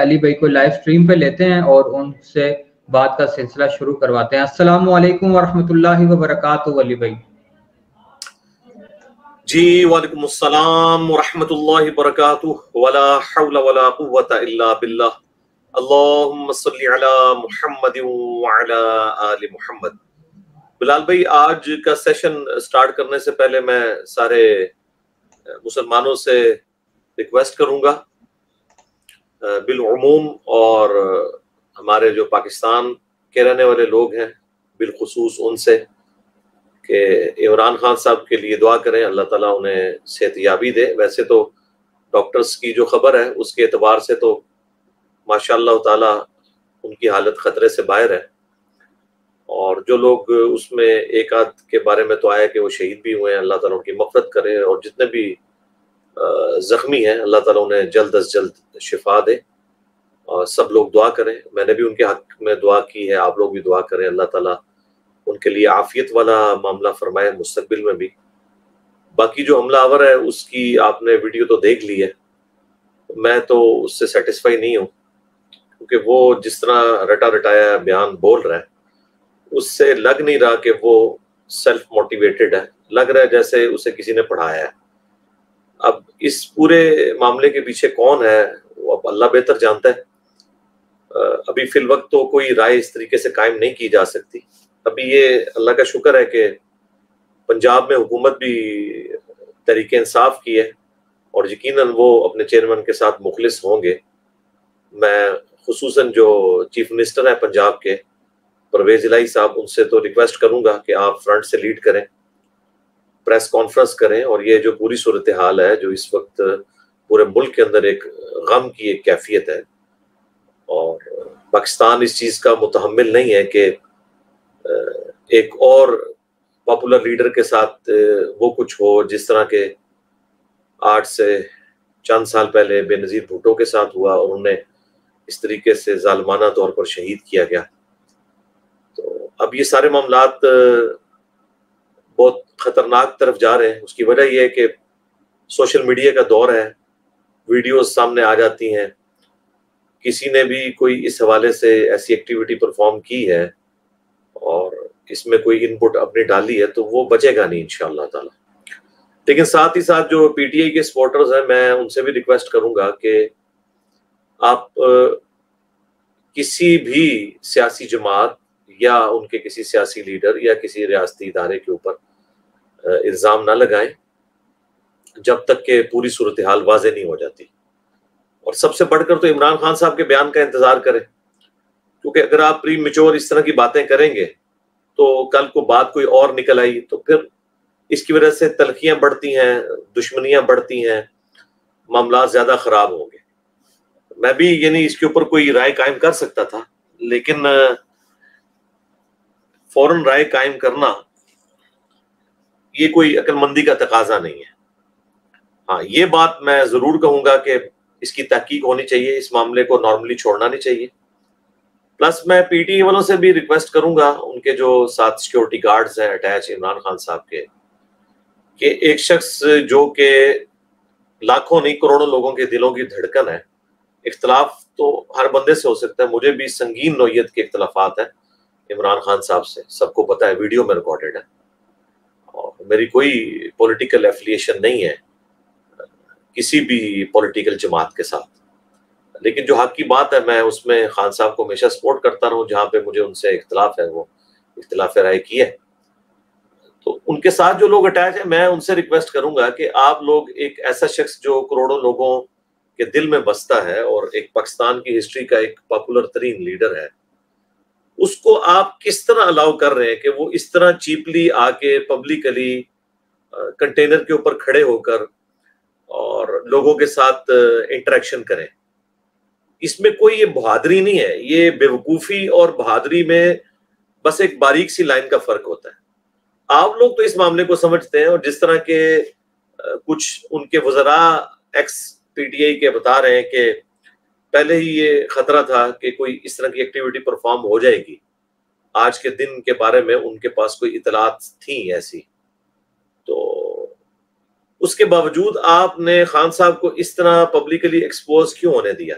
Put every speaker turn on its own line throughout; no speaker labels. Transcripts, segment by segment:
علی بھائی کو life stream پہ لیتے ہیں اور ان سے بات کا سلسلہ شروع کرواتے ہیں۔ السلام علیکم ورحمۃ اللہ وبرکاتہ، علی بھائی۔
جی وعلیکم السلام ورحمۃ اللہ وبرکاتہ۔ ولا حول ولا قوة الا باللہ۔ اللہم صلی علی محمد وعلی آل محمد۔ بلال بھائی، آج کا سیشن سٹارٹ کرنے سے پہلے میں سارے مسلمانوں سے ریکویسٹ کروں گا۔ بالعموم اور ہمارے جو پاکستان کے رہنے والے لوگ ہیں، بالخصوص ان سے کہ عمران خان صاحب کے لیے دعا کریں، اللہ تعالیٰ انہیں صحت یابی دے۔ ویسے تو ڈاکٹرز کی جو خبر ہے، اس کے اعتبار سے تو ماشاء اللہ تعالیٰ ان کی حالت خطرے سے باہر ہے۔ اور جو لوگ اس میں ایک آدھ کے بارے میں تو آیا کہ وہ شہید بھی ہوئے ہیں، اللہ تعالیٰ ان کی مفرت کرے اور جتنے بھی زخمی ہیں۔ اللہ تعالیٰ انہیں جلد از جلد شفا دے۔ اور سب لوگ دعا کریں۔ میں نے بھی ان کے حق میں دعا کی ہے، آپ لوگ بھی دعا کریں۔ اللہ تعالیٰ ان کے لیے عافیت والا معاملہ فرمائے مستقبل میں بھی۔ باقی جو حملہ آور ہے، اس کی آپ نے ویڈیو تو دیکھ لی ہے۔ میں تو اس سے سیٹسفائی نہیں ہوں۔ کیونکہ وہ جس طرح رٹا رٹایا بیان بول رہا ہے، اس سے لگ نہیں رہا کہ وہ سیلف موٹیویٹڈ ہے۔ لگ رہا ہے جیسے اسے کسی نے پڑھایا ہے۔ اب اس پورے معاملے کے پیچھے کون ہے؟ وہ اب اللہ بہتر جانتا ہے۔ ابھی فی الوقت تو کوئی رائے اس طریقے سے قائم نہیں کی جا سکتی۔ ابھی یہ اللہ کا شکر ہے کہ پنجاب میں حکومت بھی طریقے انصاف کی ہے اور یقیناً وہ اپنے چیئرمین کے ساتھ مخلص ہوں گے۔ میں خصوصاً جو چیف منسٹر ہیں پنجاب کے، پرویز الہی صاحب، ان سے تو ریکویسٹ کروں گا کہ آپ فرنٹ سے لیڈ کریں۔ پریس کانفرنس کریں اور یہ جو پوری صورتحال ہے، جو اس وقت پورے ملک کے اندر ایک غم کی ایک کیفیت ہے اور پاکستان اس چیز کا متحمل نہیں ہے کہ ایک اور پاپولر لیڈر کے ساتھ وہ کچھ ہو، جس طرح کے آٹھ سے چند سال پہلے بے نظیر بھٹو کے ساتھ ہوا اور انہیں اس طریقے سے ظالمانہ طور پر شہید کیا گیا۔ تو اب یہ سارے معاملات بہت خطرناک طرف جا رہے ہیں۔ اس کی وجہ یہ ہے کہ سوشل میڈیا کا دور ہے، ویڈیوز سامنے آ جاتی ہیں۔ کسی نے بھی کوئی اس حوالے سے ایسی ایکٹیویٹی پرفارم کی ہے اور اس میں کوئی ان پٹ اپنی ڈالی ہے تو وہ بچے گا نہیں انشاءاللہ تعالی۔ لیکن ساتھ ہی ساتھ جو پی ٹی آئی کے سپورٹرز ہیں، میں ان سے بھی ریکویسٹ کروں گا کہ آپ کسی بھی سیاسی جماعت یا ان کے کسی سیاسی لیڈر یا کسی ریاستی ادارے کے اوپر الزام نہ لگائیں جب تک کہ پوری صورتحال واضح نہیں ہو جاتی۔ اور سب سے بڑھ کر تو عمران خان صاحب کے بیان کا انتظار کریں۔ کیونکہ اگر آپ پری میچور اس طرح کی باتیں کریں گے تو کل کو بات کوئی اور نکل آئی تو پھر اس کی وجہ سے تلخیاں بڑھتی ہیں، دشمنیاں بڑھتی ہیں، معاملات زیادہ خراب ہوں گے۔ میں بھی یعنی اس کے اوپر کوئی رائے قائم کر سکتا تھا، لیکن فوراً رائے قائم کرنا یہ کوئی عقل مندی کا تقاضا نہیں ہے۔ ہاں یہ بات میں ضرور کہوں گا کہ اس کی تحقیق ہونی چاہیے، اس معاملے کو نارملی چھوڑنا نہیں چاہیے۔ پلس میں پی ٹی والوں سے بھی ریکویسٹ کروں گا، ان کے جو ساتھ سیکورٹی گارڈز ہیں اٹیچ عمران خان صاحب کے، کہ ایک شخص جو کہ لاکھوں نہیں، کروڑوں لوگوں کے دلوں کی دھڑکن ہے، اختلاف تو ہر بندے سے ہو سکتا ہے۔ مجھے بھی سنگین نوعیت کے اختلافات ہیں عمران خان صاحب سے، سب کو پتا ہے، ویڈیو میں ریکارڈیڈ ہے۔ میری کوئی پولیٹیکل ایفلیشن نہیں ہے، کسی بھی پولیٹیکل جماعت کے ساتھ۔ لیکن جو حق کی بات ہے، میں اس میں خان صاحب کو ہمیشہ سپورٹ کرتا رہوں، جہاں پہ مجھے ان سے اختلاف ہے، وہ اختلاف رائے کی ہے۔ تو ان کے ساتھ جو لوگ اٹیچ ہیں، میں ان سے ریکویسٹ کروں گا کہ آپ لوگ ایک ایسا شخص جو کروڑوں لوگوں کے دل میں بستا ہے اور ایک پاکستان کی ہسٹری کا ایک پاپولر ترین لیڈر ہے اس کو آپ کس طرح الاؤ کر رہے ہیں کہ وہ اس طرح چیپلی آ کے پبلکلی کنٹینر کے اوپر کھڑے ہو کر اور لوگوں کے ساتھ انٹریکشن کریں۔ اس میں کوئی یہ بہادری نہیں ہے۔ یہ بے وقوفی اور بہادری میں بس ایک باریک سی لائن کا فرق ہوتا ہے۔ آپ لوگ تو اس معاملے کو سمجھتے ہیں اور جس طرح کے کچھ ان کے وزراء ایکس پی ٹی آئی کے بتا رہے ہیں کہ پہلے ہی یہ خطرہ تھا کہ کوئی اس طرح کی ایکٹیویٹی پرفارم ہو جائے گی۔ آج کے دن کے بارے میں ان کے پاس کوئی اطلاعات تھیں ایسی۔ تو اس کے باوجود آپ نے خان صاحب کو اس طرح پبلکلی ایکسپوز کیوں ہونے دیا؟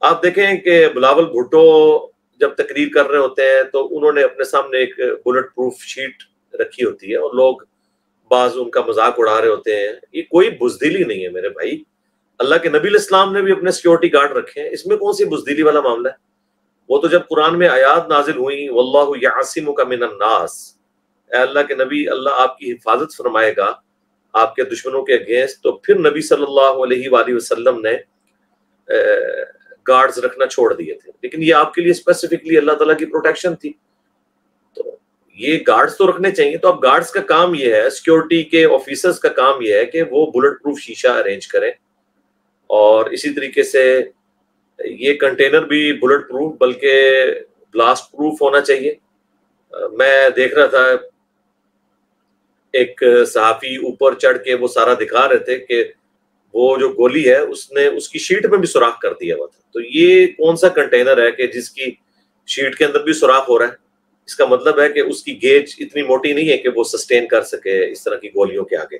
آپ دیکھیں کہ بلاول بھٹو جب تقریر کر رہے ہوتے ہیں تو انہوں نے اپنے سامنے ایک بلٹ پروف شیٹ رکھی ہوتی ہے اور لوگ بعض ان کا مذاق اڑا رہے ہوتے ہیں۔ یہ کوئی بزدلی نہیں ہے میرے بھائی۔ اللہ کے نبی الاسلام نے بھی اپنے سیکورٹی گارڈ رکھے ہیں۔ اس میں کون سی بزدلی والا معاملہ ہے؟ وہ تو جب قرآن میں آیات نازل ہوئی واللہ یعصم کا من الناس۔ اے اللہ کے نبی، اللہ آپ کی حفاظت فرمائے گا، آپ کے دشمنوں کے اگینسٹ۔ تو پھر نبی صلی اللہ علیہ وآلہ وسلم نے گارڈز رکھنا چھوڑ دیے تھے۔ لیکن یہ آپ کے لیے اسپیسیفکلی اللہ تعالیٰ کی پروٹیکشن تھی۔ تو یہ گارڈز تو رکھنے چاہیے۔ تو اب گارڈز کا کام یہ ہے سیکورٹی کے آفیسرز کا کام یہ ہے کہ وہ بلٹ پروف شیشہ ارینج کریں۔ اور اسی طریقے سے یہ کنٹینر بھی بلٹ پروف بلکہ بلاسٹ پروف ہونا چاہیے۔ میں دیکھ رہا تھا ایک صحافی اوپر چڑھ کے وہ سارا دکھا رہے تھے کہ وہ جو گولی ہے، اس نے اس کی شیٹ میں بھی سوراخ کر دیا ہوا تھا۔ تو یہ کون سا کنٹینر ہے کہ جس کی شیٹ کے اندر بھی سوراخ ہو رہا ہے؟ اس کا مطلب ہے کہ اس کی گیج اتنی موٹی نہیں ہے کہ وہ سسٹین کر سکے اس طرح کی گولیوں کے آگے۔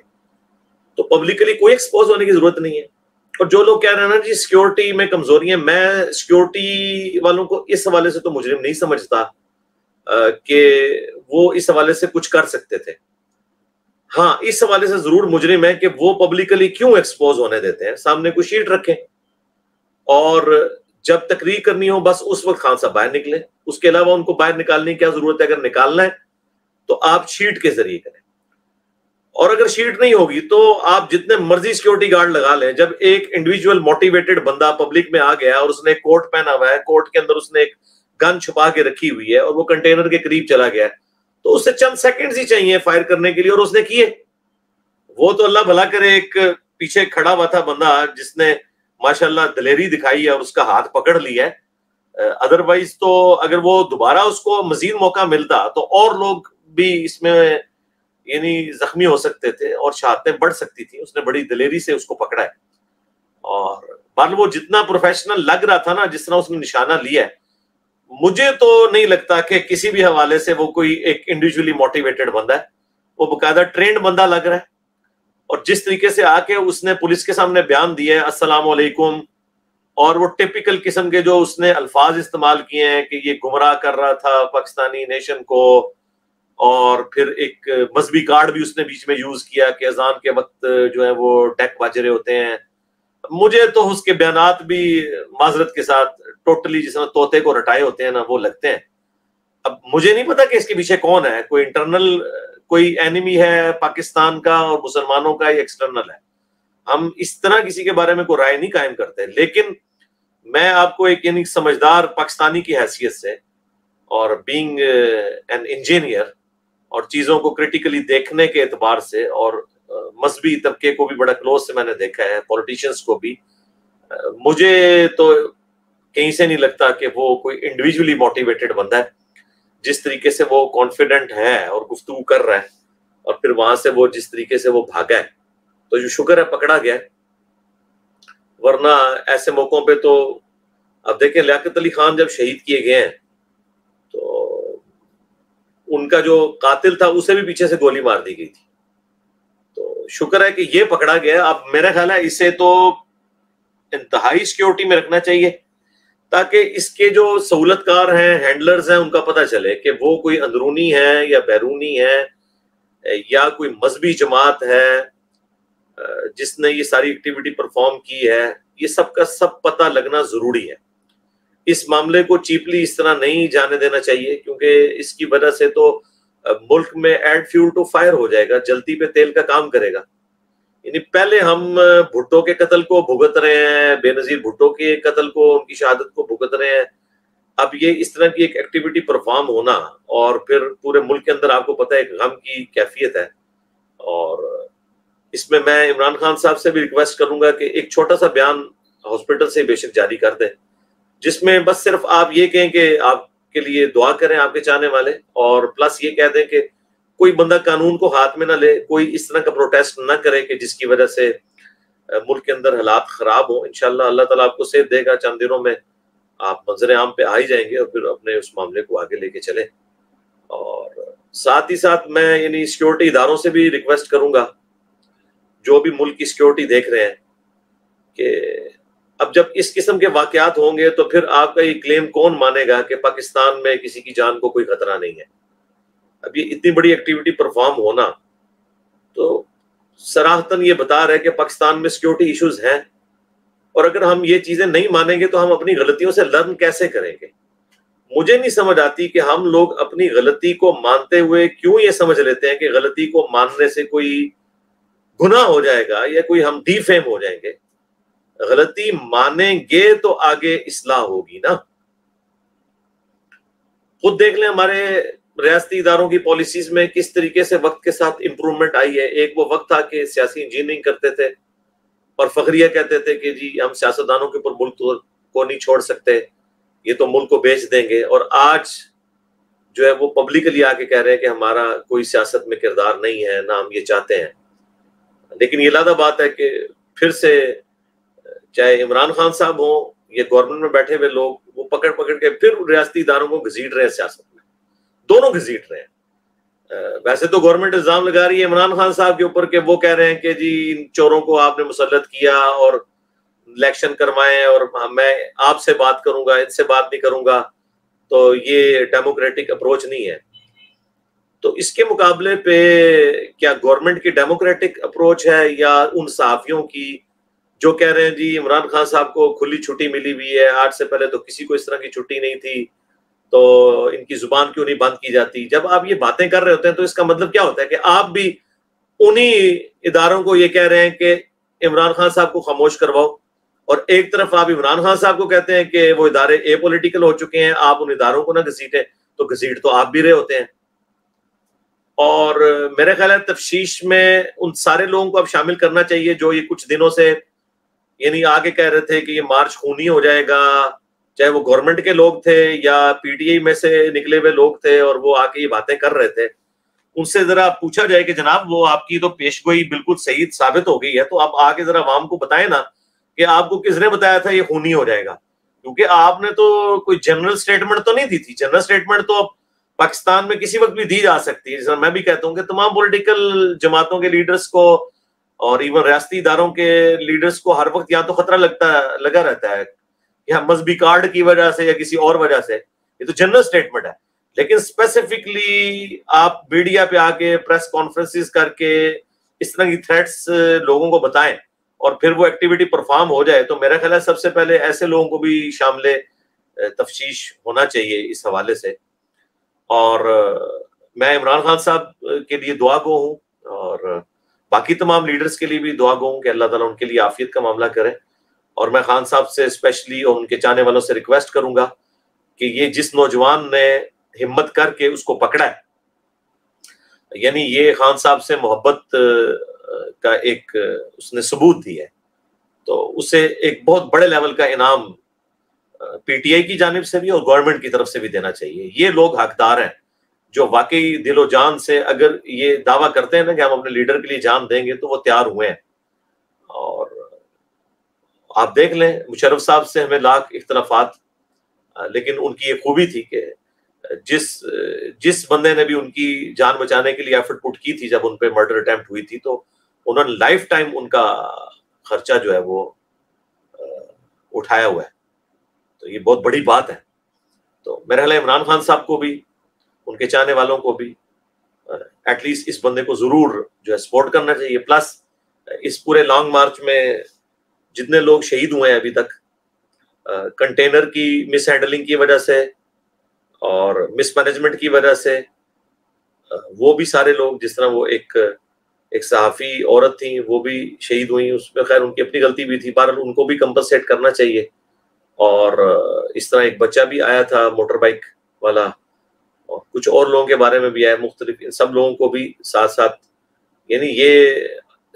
تو پبلکلی کوئی ایکسپوز ہونے کی ضرورت نہیں ہے۔ اور جو لوگ کہہ رہے ہیں نا جی سیکورٹی میں کمزوری ہے میں سیکورٹی والوں کو اس حوالے سے تو مجرم نہیں سمجھتا کہ وہ اس حوالے سے کچھ کر سکتے تھے۔ ہاں اس حوالے سے ضرور مجرم ہے کہ وہ پبلکلی کیوں ایکسپوز ہونے دیتے ہیں؟ سامنے کوئی شیٹ رکھیں۔ اور جب تقریر کرنی ہو، بس اس وقت خان صاحب باہر نکلے اس کے علاوہ ان کو باہر نکالنے کی کیا ضرورت ہے؟ اگر نکالنا ہے، تو آپ شیٹ کے ذریعے کریں۔ اور اگر شیٹ نہیں ہوگی تو آپ جتنے مرضی سیکورٹی گارڈ لگا لیں۔ جب ایک انڈیویجول موٹیویٹڈ بندہ پبلک میں آ گیا اور اس نے ایک کوٹ پہنا ہوا ہے کوٹ کے اندر اس نے ایک گن چھپا کے رکھی ہوئی ہے اور وہ کنٹینر کے قریب چلا گیا ہے، تو اسے چند سیکنڈز ہی چاہیے فائر کرنے کے لیے اور اس نے کیے۔ وہ تو اللہ بھلا کرے، ایک پیچھے کھڑا ہوا تھا بندہ جس نے ماشاء اللہ دلیری دکھائی ہے اور اس کا ہاتھ پکڑ لیا ہے۔ ادروائز تو اگر وہ دوبارہ اس کو مزید موقع ملتا تو اور لوگ بھی اس میں یعنی زخمی ہو سکتے تھے اور شہادتیں بڑھ سکتی تھی اس نے بڑی دلیری سے اس کو پکڑا ہے۔ اور بہرحال وہ جتنا پروفیشنل لگ رہا تھا نا، جس طرح اس نے نشانہ لیا ہے، مجھے تو نہیں لگتا کہ کسی بھی حوالے سے وہ کوئی ایک انڈیویجلی موٹیویٹڈ بندہ ہے۔ وہ باقاعدہ ٹرینڈ بندہ لگ رہا ہے۔ اور جس طریقے سے آ کے اس نے پولیس کے سامنے بیان دیا ہے، السلام علیکم، اور وہ ٹپیکل قسم کے جو اس نے الفاظ استعمال کیے ہیں کہ یہ گمراہ کر رہا تھا پاکستانی نیشن کو اور پھر ایک مذہبی کارڈ بھی اس نے بیچ میں یوز کیا کہ اذان کے وقت جو ہے وہ ڈیک باجرے ہوتے ہیں۔ مجھے تو اس کے بیانات بھی معذرت کے ساتھ ٹوٹلی جس طرح طوطے کو رٹائے ہوتے ہیں نا وہ لگتے ہیں۔ اب مجھے نہیں پتا کہ اس کے پیچھے کون ہے، کوئی انٹرنل کوئی اینیمی ہے پاکستان کا اور مسلمانوں کا یا ایکسٹرنل ہے۔ ہم اس طرح کسی کے بارے میں کوئی رائے نہیں قائم کرتے۔ لیکن میں آپ کو ایک یعنی سمجھدار پاکستانی کی حیثیت سے اور بینگ این انجینئر اور چیزوں کو کریٹیکلی دیکھنے کے اعتبار سے اور مذہبی طبقے کو بھی بڑا کلوز سے میں نے دیکھا ہے پولیٹیشنس کو بھی مجھے تو کہیں سے نہیں لگتا کہ وہ کوئی انڈیویجلی موٹیویٹڈ بندہ ہے، جس طریقے سے وہ کانفیڈنٹ ہے اور گفتگو کر رہا ہے اور پھر وہاں سے وہ جس طریقے سے وہ بھاگا ہے۔ تو جو شکر ہے، پکڑا گیا ہے۔ ورنہ ایسے موقعوں پہ تو اب دیکھیں، لیاقت علی خان جب شہید کیے گئے ہیں ان کا جو قاتل تھا، اسے بھی پیچھے سے گولی مار دی گئی تھی۔ تو شکر ہے کہ یہ پکڑا گیا۔ اب میرا خیال ہے اسے تو انتہائی سیکورٹی میں رکھنا چاہیے تاکہ اس کے جو سہولت کار ہیں ہینڈلرز ہیں، ان کا پتہ چلے کہ وہ کوئی اندرونی ہے یا بیرونی ہے یا کوئی مذہبی جماعت ہے جس نے یہ ساری ایکٹیویٹی پرفارم کی ہے۔ یہ سب کا سب پتہ لگنا ضروری ہے۔ اس معاملے کو چیپلی اس طرح نہیں جانے دینا چاہیے، کیونکہ اس کی وجہ سے تو ملک میں ایڈ فیول ٹو فائر ہو جائے گا جلتی پہ تیل کا کام کرے گا۔ یعنی پہلے ہم بھٹو کے قتل کو بھگت رہے ہیں، بے نظیر بھٹو کے قتل کو، ان کی شہادت کو بھگت رہے ہیں۔ اب یہ اس طرح کی ایک ایکٹیویٹی پرفارم ہونا اور پھر پورے ملک کے اندر آپ کو پتا ہے ایک غم کی کیفیت ہے۔ اور اس میں میں عمران خان صاحب سے بھی ریکویسٹ کروں گا کہ ایک چھوٹا سا بیان ہاسپٹل سے بے شک جاری کر دیں۔ جس میں بس صرف آپ یہ کہیں کہ آپ کے لیے دعا کریں آپ کے چاہنے والے، اور پلس یہ کہہ دیں کہ کوئی بندہ قانون کو ہاتھ میں نہ لے، کوئی اس طرح کا پروٹیسٹ نہ کرے کہ جس کی وجہ سے ملک کے اندر حالات خراب ہوں۔ انشاءاللہ اللہ تعالیٰ آپ کو صحت دے گا۔ چند دنوں میں آپ منظر عام پہ آ ہی جائیں گے اور پھر اپنے اس معاملے کو آگے لے کے چلیں۔ اور ساتھ ہی ساتھ میں یعنی سیکورٹی اداروں سے بھی ریکویسٹ کروں گا۔ جو بھی ملک کی سیکورٹی دیکھ رہے ہیں کہ اب جب اس قسم کے واقعات ہوں گے تو پھر آپ کا یہ کلیم کون مانے گا کہ پاکستان میں کسی کی جان کو کوئی خطرہ نہیں ہے؟ اب یہ اتنی بڑی ایکٹیویٹی پرفارم ہونا تو سراہتن یہ بتا رہے کہ پاکستان میں سیکورٹی ایشوز ہیں۔ اور اگر ہم یہ چیزیں نہیں مانیں گے تو ہم اپنی غلطیوں سے لرن کیسے کریں گے؟ مجھے نہیں سمجھ آتی کہ ہم لوگ اپنی غلطی کو مانتے ہوئے کیوں یہ سمجھ لیتے ہیں کہ غلطی کو ماننے سے کوئی گناہ ہو جائے گا یا کوئی ہم ڈی فیم ہو جائیں گے؟ غلطی مانیں گے تو آگے اصلاح ہوگی نا۔ خود دیکھ لیں ہمارے ریاستی اداروں کی پالیسیز میں کس طریقے سے وقت کے ساتھ امپرومنٹ آئی ہے۔ ایک وہ وقت تھا کہ سیاسی انجینئرنگ کرتے تھے اور فخریہ کہتے تھے کہ جی ہم سیاستدانوں کے اوپر ملک کو نہیں چھوڑ سکتے، یہ تو ملک کو بیچ دیں گے۔ اور آج جو ہے وہ پبلکلی آ کے کہہ رہے ہیں کہ ہمارا کوئی سیاست میں کردار نہیں ہے، نہ ہم یہ چاہتے ہیں۔ لیکن یہ لادہ بات ہے کہ پھر سے چاہے عمران خان صاحب ہوں یہ گورنمنٹ میں بیٹھے ہوئے لوگ، وہ پکڑ پکڑ کے پھر ریاستی اداروں کو گھسیٹ رہے ہیں سیاست میں۔ دونوں گھسیٹ رہے ہیں۔ ویسے تو گورنمنٹ الزام لگا رہی ہے عمران خان صاحب کے اوپر کہ وہ کہہ رہے ہیں کہ جی ان چوروں کو آپ نے مسلط کیا اور الیکشن کروائیں اور میں آپ سے بات کروں گا، ان سے بات نہیں کروں گا، تو یہ ڈیموکریٹک اپروچ نہیں ہے۔ تو اس کے مقابلے پہ کیا گورنمنٹ کی ڈیموکریٹک اپروچ ہے یا ان صحافیوں کی جو کہہ رہے ہیں جی عمران خان صاحب کو کھلی چھٹی ملی ہوئی ہے، آج سے پہلے تو کسی کو اس طرح کی چھٹی نہیں تھی، تو ان کی زبان کیوں نہیں بند کی جاتی؟ جب آپ یہ باتیں کر رہے ہوتے ہیں تو اس کا مطلب کیا ہوتا ہے کہ آپ بھی انہی اداروں کو یہ کہہ رہے ہیں کہ عمران خان صاحب کو خاموش کرواؤ۔ اور ایک طرف آپ عمران خان صاحب کو کہتے ہیں کہ وہ ادارے اے پولیٹیکل ہو چکے ہیں، آپ ان اداروں کو نہ گھسیٹیں، تو گھسیٹ تو آپ بھی رہے ہوتے ہیں۔ اور میرے خیال ہے تفشیش میں ان سارے لوگوں کو اب شامل کرنا چاہیے جو یہ کچھ دنوں سے یعنی آگے کہہ رہے تھے کہ یہ مارچ خونی ہو جائے گا، چاہے وہ گورنمنٹ کے لوگ تھے یا پی ٹی آئی میں سے نکلے ہوئے لوگ تھے اور وہ آ کے یہ باتیں کر رہے تھے۔ ان سے ذرا پوچھا جائے کہ جناب وہ آپ کی تو پیش گوئی بالکل صحیح ثابت ہو گئی ہے، تو آپ آ کے ذرا عوام کو بتائیں نا کہ آپ کو کس نے بتایا تھا یہ خونی ہو جائے گا۔ کیونکہ آپ نے تو کوئی جنرل اسٹیٹمنٹ تو نہیں دی تھی۔ جنرل اسٹیٹمنٹ تو اب پاکستان میں کسی وقت بھی دی جا سکتی ہے۔ میں بھی کہتا ہوں کہ تمام پولیٹیکل جماعتوں کے لیڈرز کو اور ایون ریاستی اداروں کے لیڈرز کو ہر وقت یا تو خطرہ لگتا لگا رہتا ہے یا مذہبی کارڈ کی وجہ سے یا کسی اور وجہ سے۔ یہ تو جنرل اسٹیٹمنٹ ہے۔ لیکن اسپیسیفکلی آپ میڈیا پہ آ کے پریس کانفرنس کر کے اس طرح کی تھریٹس لوگوں کو بتائیں اور پھر وہ ایکٹیویٹی پرفارم ہو جائے تو میرا خیال ہے سب سے پہلے ایسے لوگوں کو بھی شامل تفتیش ہونا چاہیے اس حوالے سے۔ اور میں عمران خان صاحب کے لیے دعا گو ہوں اور باقی تمام لیڈرز کے لیے بھی دعا گو ہوں کہ اللہ تعالیٰ ان کے لیے عافیت کا معاملہ کرے اور میں خان صاحب سے اسپیشلی اور ان کے چاہنے والوں سے ریکویسٹ کروں گا کہ یہ جس نوجوان نے ہمت کر کے اس کو پکڑا ہے یعنی یہ خان صاحب سے محبت کا ایک اس نے ثبوت دی ہے۔ تو اسے ایک بہت بڑے لیول کا انعام پی ٹی آئی کی جانب سے بھی اور گورنمنٹ کی طرف سے بھی دینا چاہیے۔ یہ لوگ حقدار ہیں۔ جو واقعی دل و جان سے اگر یہ دعویٰ کرتے ہیں نا کہ ہم اپنے لیڈر کے لیے جان دیں گے تو وہ تیار ہوئے ہیں۔ اور آپ دیکھ لیں، مشرف صاحب سے ہمیں لاکھ اختلافات، لیکن ان کی یہ خوبی تھی کہ جس جس بندے نے بھی ان کی جان بچانے کے لیے ایفرٹ پٹ کی تھی جب ان پہ مرڈر اٹمپٹ ہوئی تھی، تو انہوں نے لائف ٹائم ان کا خرچہ جو ہے وہ، اٹھایا ہوا ہے۔ تو یہ بہت بڑی بات ہے۔ تو میرے خیال عمران خان صاحب کو بھی ان کے چاہنے والوں کو بھی uh, ایٹ لیسٹ اس بندے کو ضرور جو ہے سپورٹ کرنا چاہیے. پلس uh, اس پورے لانگ مارچ میں جتنے لوگ شہید ہوئے ہیں ابھی تک uh, کنٹینر کی مس ہینڈلنگ کی وجہ سے اور مس مینجمنٹ کی وجہ سے وہ بھی سارے لوگ جس طرح وہ ایک ایک صحافی عورت تھیں، وہ بھی شہید ہوئی اس میں خیر ان کی اپنی غلطی بھی تھی. بہرحال ان کو بھی کمپنسیٹ کرنا چاہیے. اور اس طرح ایک بچہ بھی آیا تھا موٹر بائک والا. اور کچھ اور لوگوں کے بارے میں بھی آیا مختلف ان سب لوگوں کو بھی ساتھ ساتھ یعنی یہ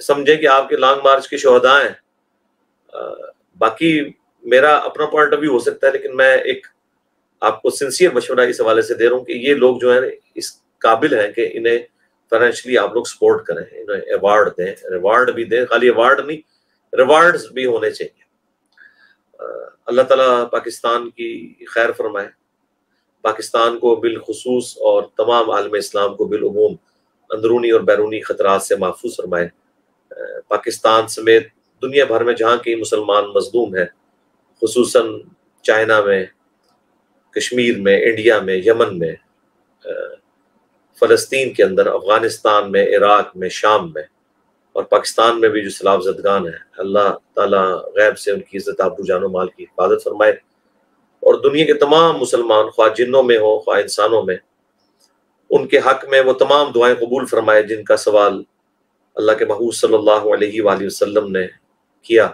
سمجھیں کہ آپ کے لانگ مارچ کے شہداء ہیں۔ باقی میرا اپنا پوائنٹ آف ویو ہو سکتا ہے، لیکن میں ایک آپ کو سنسیئر مشورہ اس حوالے سے دے رہا ہوں کہ یہ لوگ جو ہیں، اس قابل ہیں کہ انہیں فائنینشلی آپ لوگ سپورٹ کریں، انہیں ایوارڈ دیں۔ ریوارڈ بھی دیں، خالی ایوارڈ نہیں ریوارڈ بھی ہونے چاہیے۔ اللہ تعالیٰ پاکستان کی خیر فرمائے۔ پاکستان کو بالخصوص اور تمام عالم اسلام کو بالعموم اندرونی اور بیرونی خطرات سے محفوظ فرمائے۔ پاکستان سمیت دنیا بھر میں جہاں کی مسلمان مظلوم ہیں، خصوصاً چائنا میں، کشمیر میں، انڈیا میں، یمن میں، فلسطین کے اندر، افغانستان میں، عراق میں، شام میں اور پاکستان میں بھی جو سلاب زدگان ہیں، اللہ تعالیٰ غیب سے ان کی عزت آبو جان و مال کی حفاظت فرمائے۔ اور دنیا کے تمام مسلمان، خواہ جنوں میں ہوں، خواہ انسانوں میں، ان کے حق میں وہ تمام دعائیں قبول فرمائے جن کا سوال اللہ کے محبوب صلی اللہ علیہ وآلہ وسلم نے کیا۔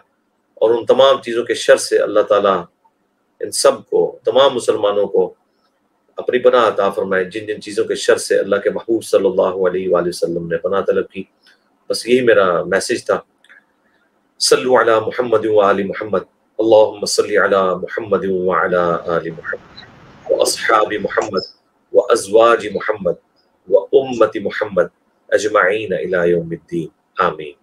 اور ان تمام چیزوں کے شر سے اللہ تعالیٰ ان سب کو، تمام مسلمانوں کو اپنی پناہ عطا فرمائے۔ جن جن چیزوں کے شر سے اللہ کے محبوب صلی اللہ علیہ وآلہ وسلم نے پناہ طلب کی۔ بس یہی میرا میسج تھا۔ صلو علی محمد و آل محمد۔ اللهم صل على محمد وعلى آل محمد وأصحاب محمد وأزواج محمد وأمة محمد أجمعين إلى يوم الدين. آمين.